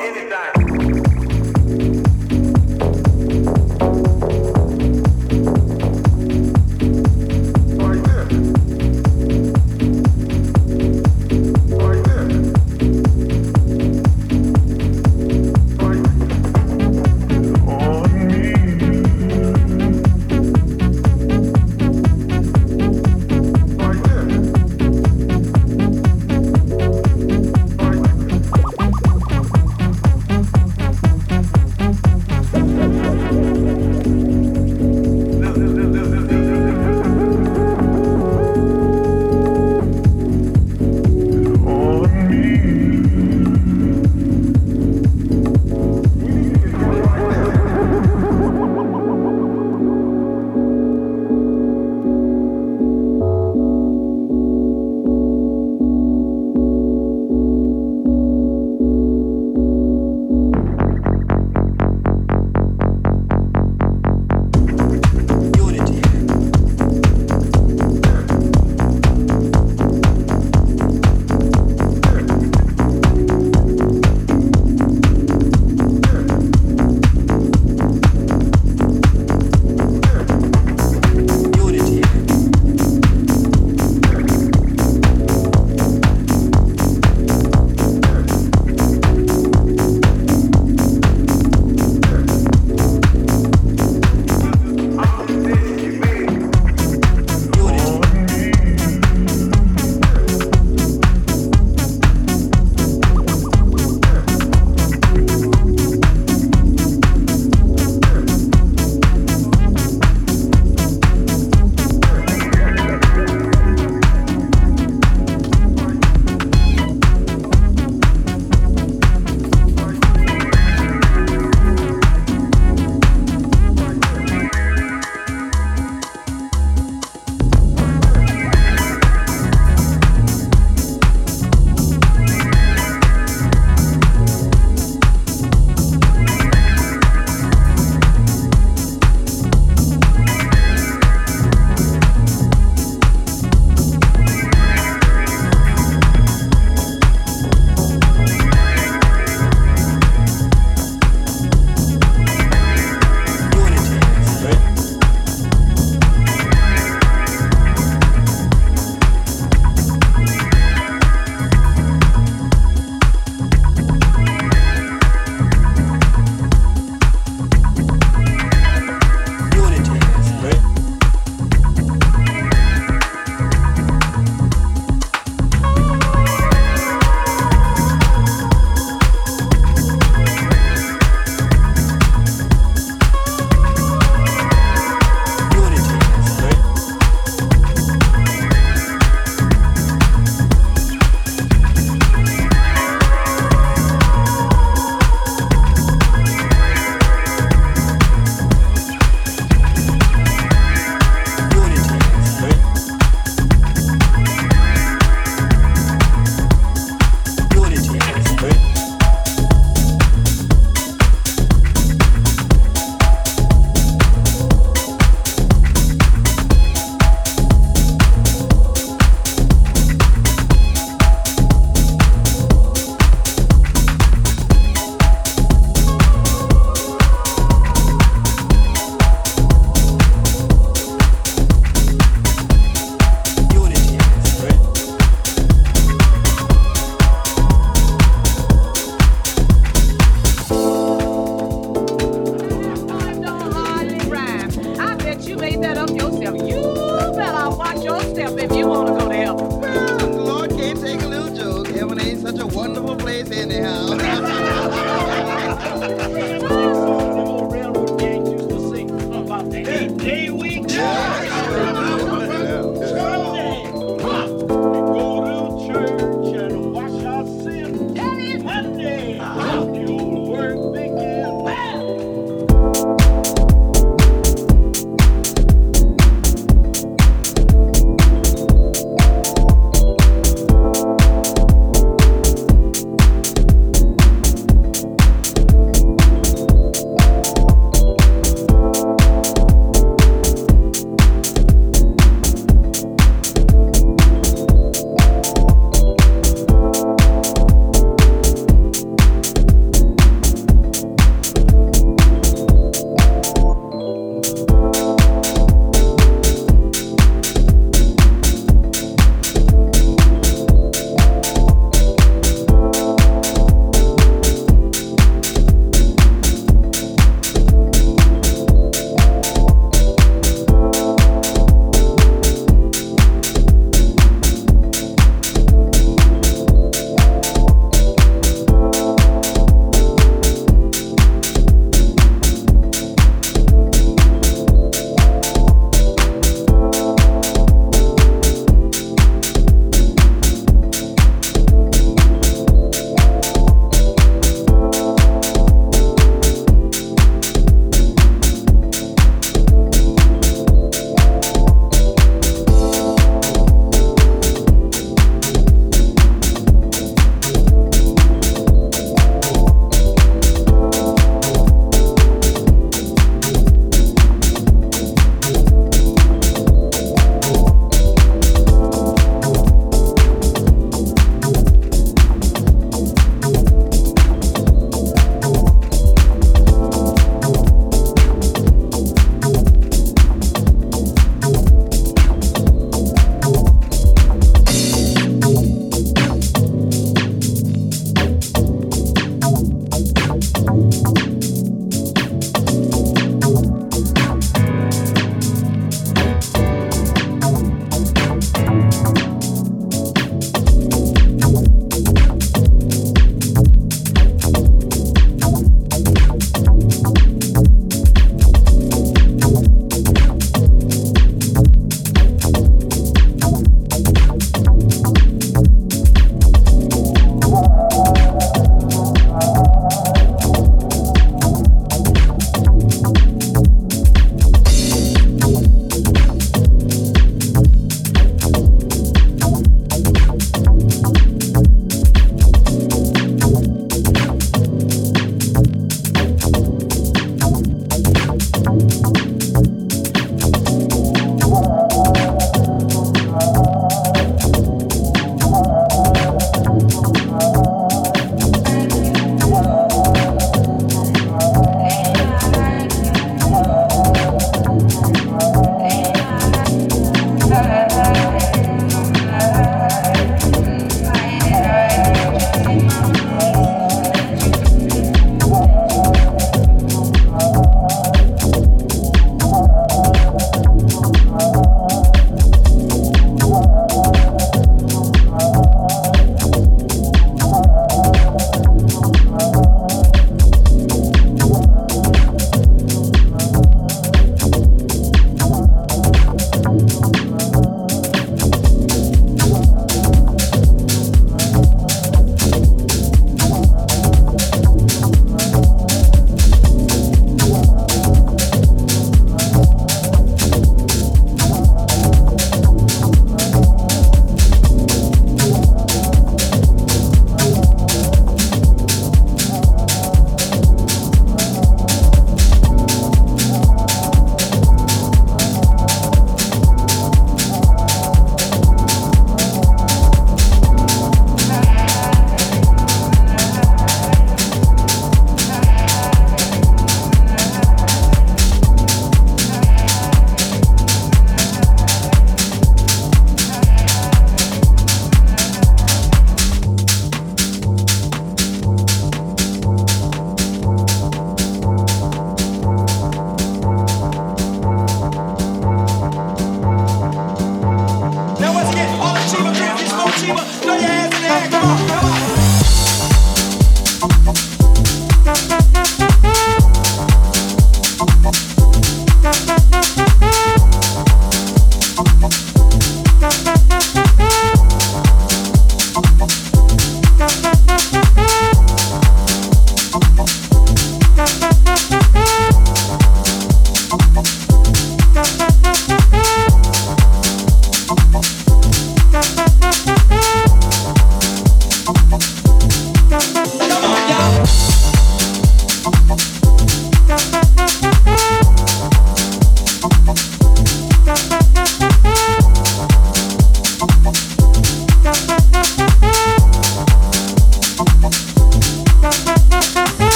Amen.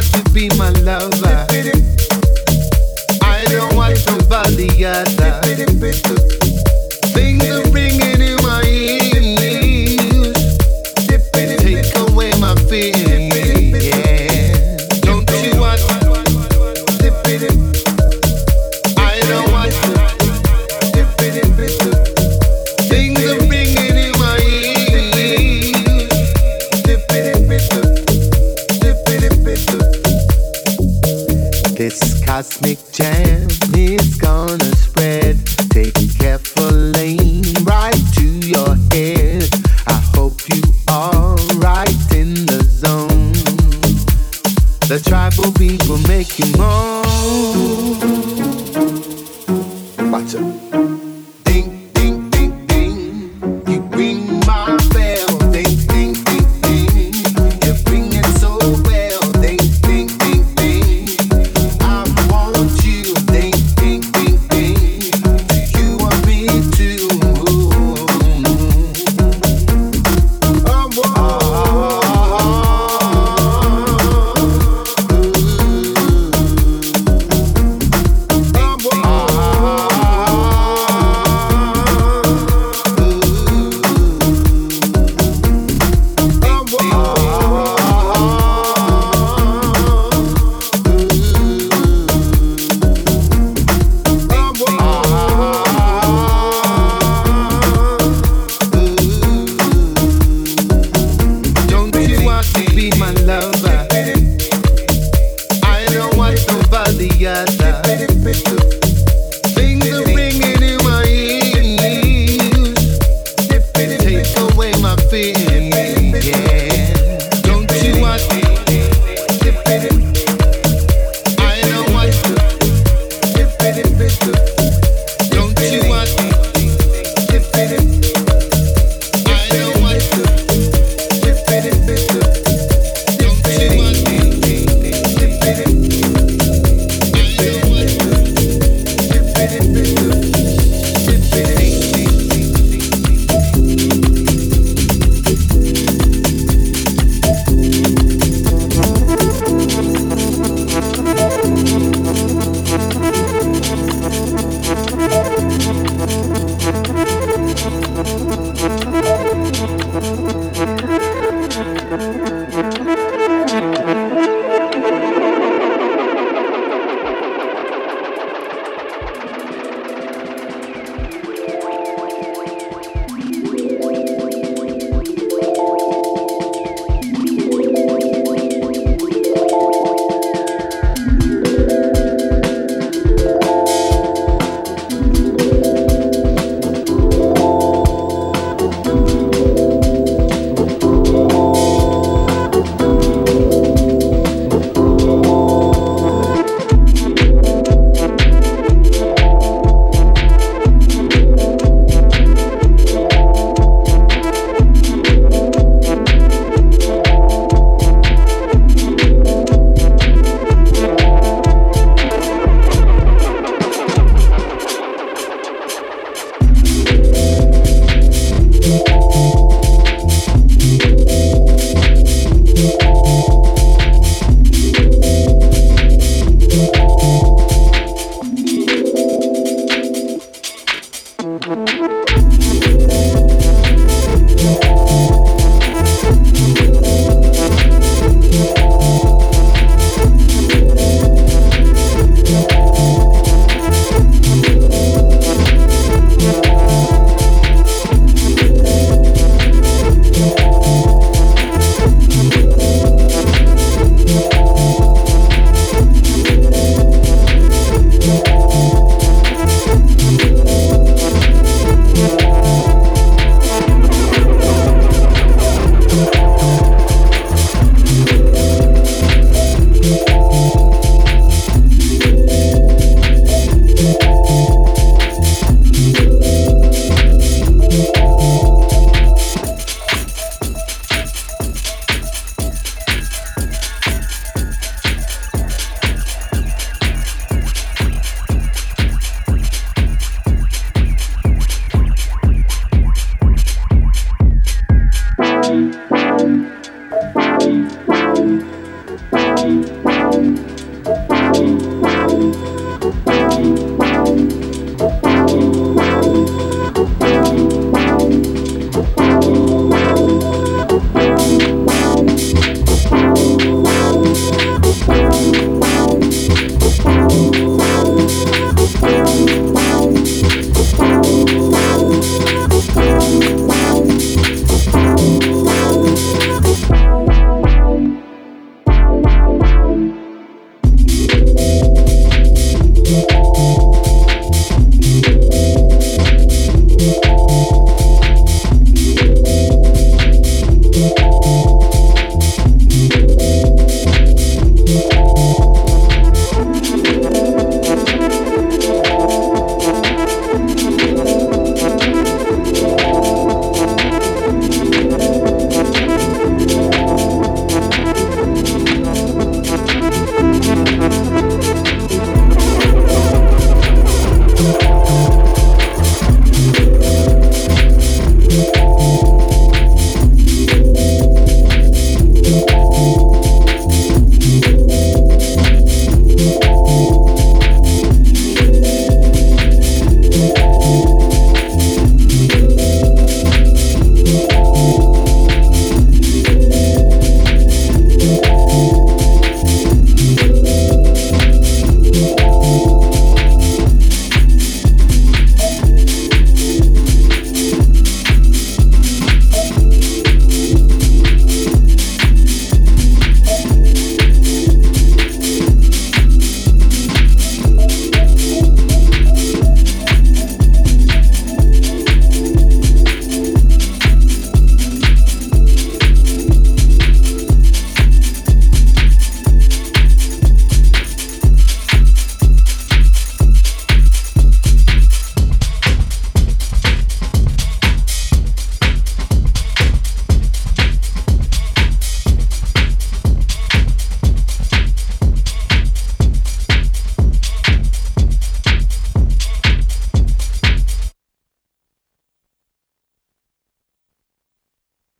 To be my lover.